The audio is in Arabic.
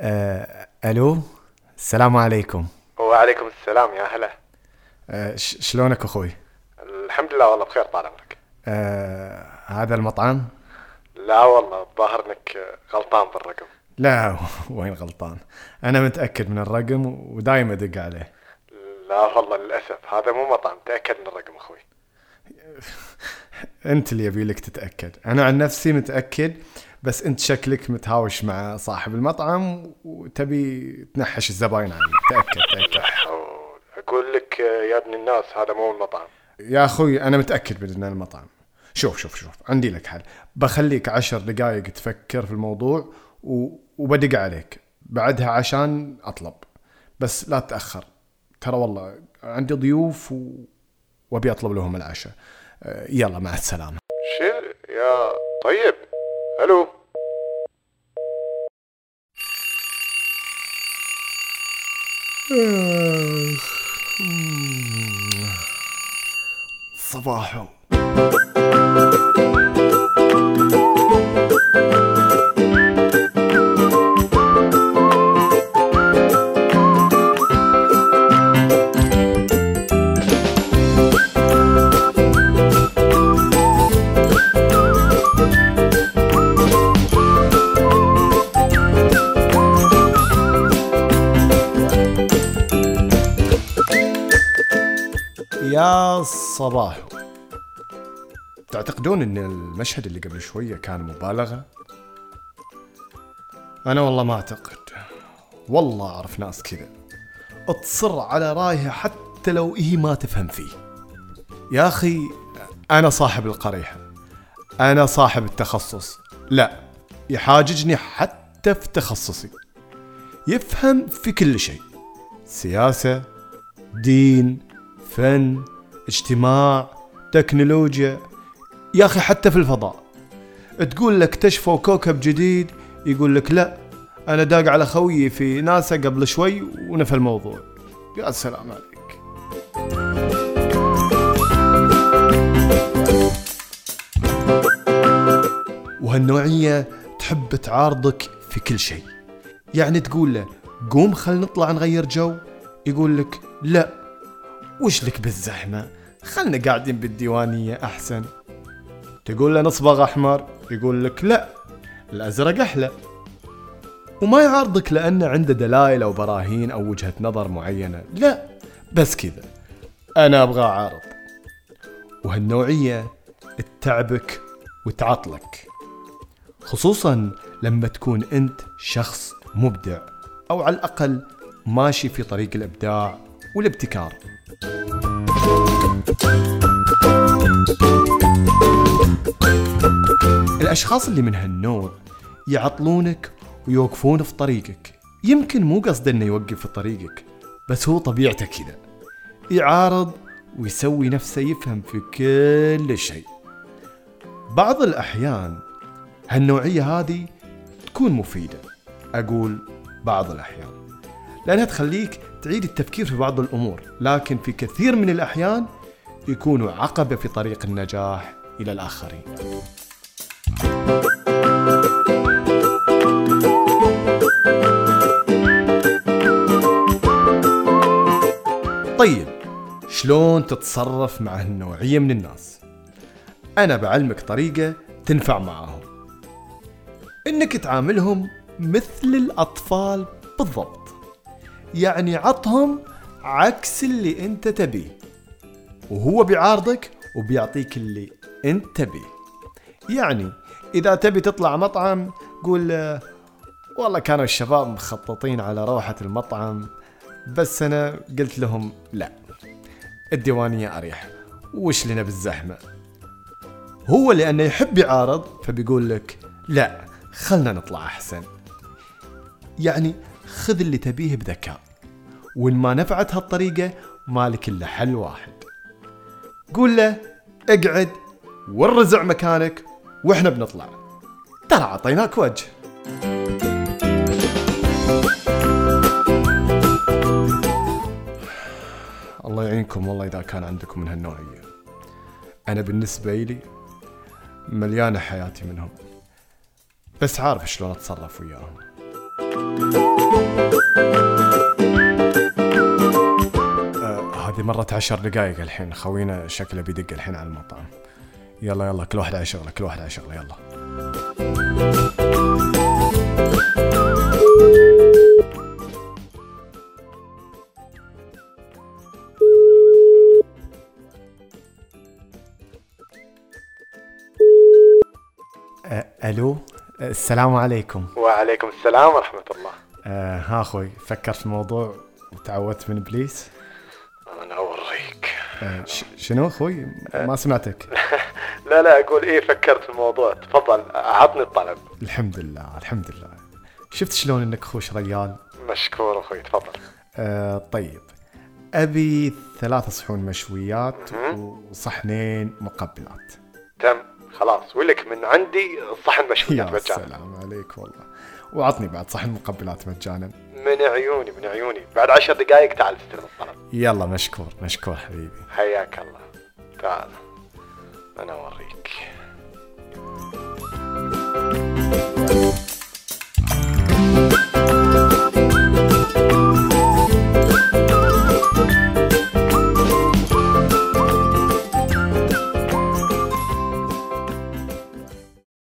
آه، ألو السلام عليكم. وعليكم السلام يا هلا. آه، شلونك أخوي؟ الحمد لله والله بخير طال عمرك. آه، هذا المطعم؟ لا والله الظاهر إنك غلطان بالرقم لا وين غلطان؟ أنا متأكد من الرقم ودايم أدق عليه. لا والله للأسف. هذا مو مطعم تأكد من الرقم أخوي. انت اللي يبي لك تتأكد. أنا عن نفسي متأكد بس انت شكلك متهاوش مع صاحب المطعم وتبي تنحش الزباين عني تأكد تأكد. أقول لك يا ابن الناس هذا مو المطعم. يا أخوي أنا متأكد من ان المطعم. شوف شوف شوف عندي لك حل. بخليك عشر دقائق تفكر في الموضوع و... وبدق عليك. بعدها عشان أطلب. بس لا تتاخر ترى والله عندي ضيوف و... وابي اطلب لهم العشاء. أه، يلا مع السلامة. شيل يا طيب. ألو. صباحو. يا صباح. تعتقدون إن المشهد اللي قبل شوية كان مبالغة؟ أنا والله ما أعتقد. والله اعرف ناس كذا. تصر على رايها حتى لو هي ما تفهم فيه. يا أخي أنا صاحب القريحة. أنا صاحب التخصص. لا يحاججني حتى في تخصصي. يفهم في كل شيء. سياسة دين فن اجتماع تكنولوجيا. يا أخي حتى في الفضاء. تقول لك اكتشفوا كوكب جديد يقول لك لا أنا داق على خويي في ناسا قبل شوي ونفى الموضوع. يا سلام عليك. وهالنوعية تحب تعارضك في كل شيء. يعني تقول له قوم خل نطلع نغير جو. يقول لك لا. وش لك بالزحمة؟ خلنا قاعدين بالديوانية أحسن. تقول له نصبغ أحمر يقول لك لا الأزرق أحلى. وما يعارضك لأنه عنده دلائل أو براهين أو وجهة نظر معينة. لا بس كذا. أنا أبغى أعارض. وهالنوعية تتعبك وتعطلك. خصوصا لما تكون أنت شخص مبدع أو على الأقل ماشي في طريق الإبداع والابتكار. الأشخاص اللي من هالنوع يعطلونك ويوقفون في طريقك. يمكن مو قصده إنه يوقف في طريقك بس هو طبيعته كذا. يعارض ويسوي نفسه يفهم في كل شيء. بعض الأحيان هالنوعية هذه تكون مفيدة أقول بعض الأحيان. لأنها تخليك تعيد التفكير في بعض الأمور لكن في كثير من الأحيان يكونوا عقبة في طريق النجاح إلى الآخرين. طيب شلون تتصرف مع هالنوعية من الناس؟ أنا بعلمك طريقة تنفع معاهم. إنك تعاملهم مثل الأطفال بالضبط. يعني عطهم عكس اللي انت تبيه. وهو بيعارضك وبيعطيك اللي انت تبيه. يعني إذا تبي تطلع مطعم قول له والله كانوا الشباب مخططين على روحة المطعم بس أنا قلت لهم لا. الديوانية أريح. وش لنا بالزحمة؟ هو لأنه يحب يعارض فبيقول لك لا خلنا نطلع أحسن. يعني خذ اللي تبيه بذكاء. وإن ما نفعت هالطريقة مالك إلا حل واحد. قول له اقعد والرزع مكانك وإحنا بنطلع. ترى عطيناك وجه. الله يعينكم والله إذا كان عندكم من هالنوعية. أنا بالنسبة لي مليانة حياتي منهم. بس عارف شلون أتصرف وياهم. مرت عشر دقايق الحين. خوينا شكله بيدق الحين على المطعم. يلا يلا كل واحد على شغله كل واحد على شغله يلا. ألو السلام عليكم. وعليكم السلام ورحمة الله. آه ها أخوي فكرت في الموضوع وتعودت من ابليس شنو أخوي ما سمعتك. لا لا أقول إيه فكرت في الموضوع. تفضل عطني الطلب. الحمد لله الحمد لله. شفت شلون إنك خوش ريال مشكور أخوي تفضل. آه طيب. أبي ثلاث صحون مشويات وصحنين مقبلات. تم خلاص. ولك من عندي صحن مشويات يا مجانا. سلام عليك والله. وعطني بعد صحن مقبلات مجانا. من عيوني من عيوني. بعد عشر دقائق تعال استلم الطلب. يلا مشكور مشكور حبيبي. حياك الله. تعال أنا أوريك.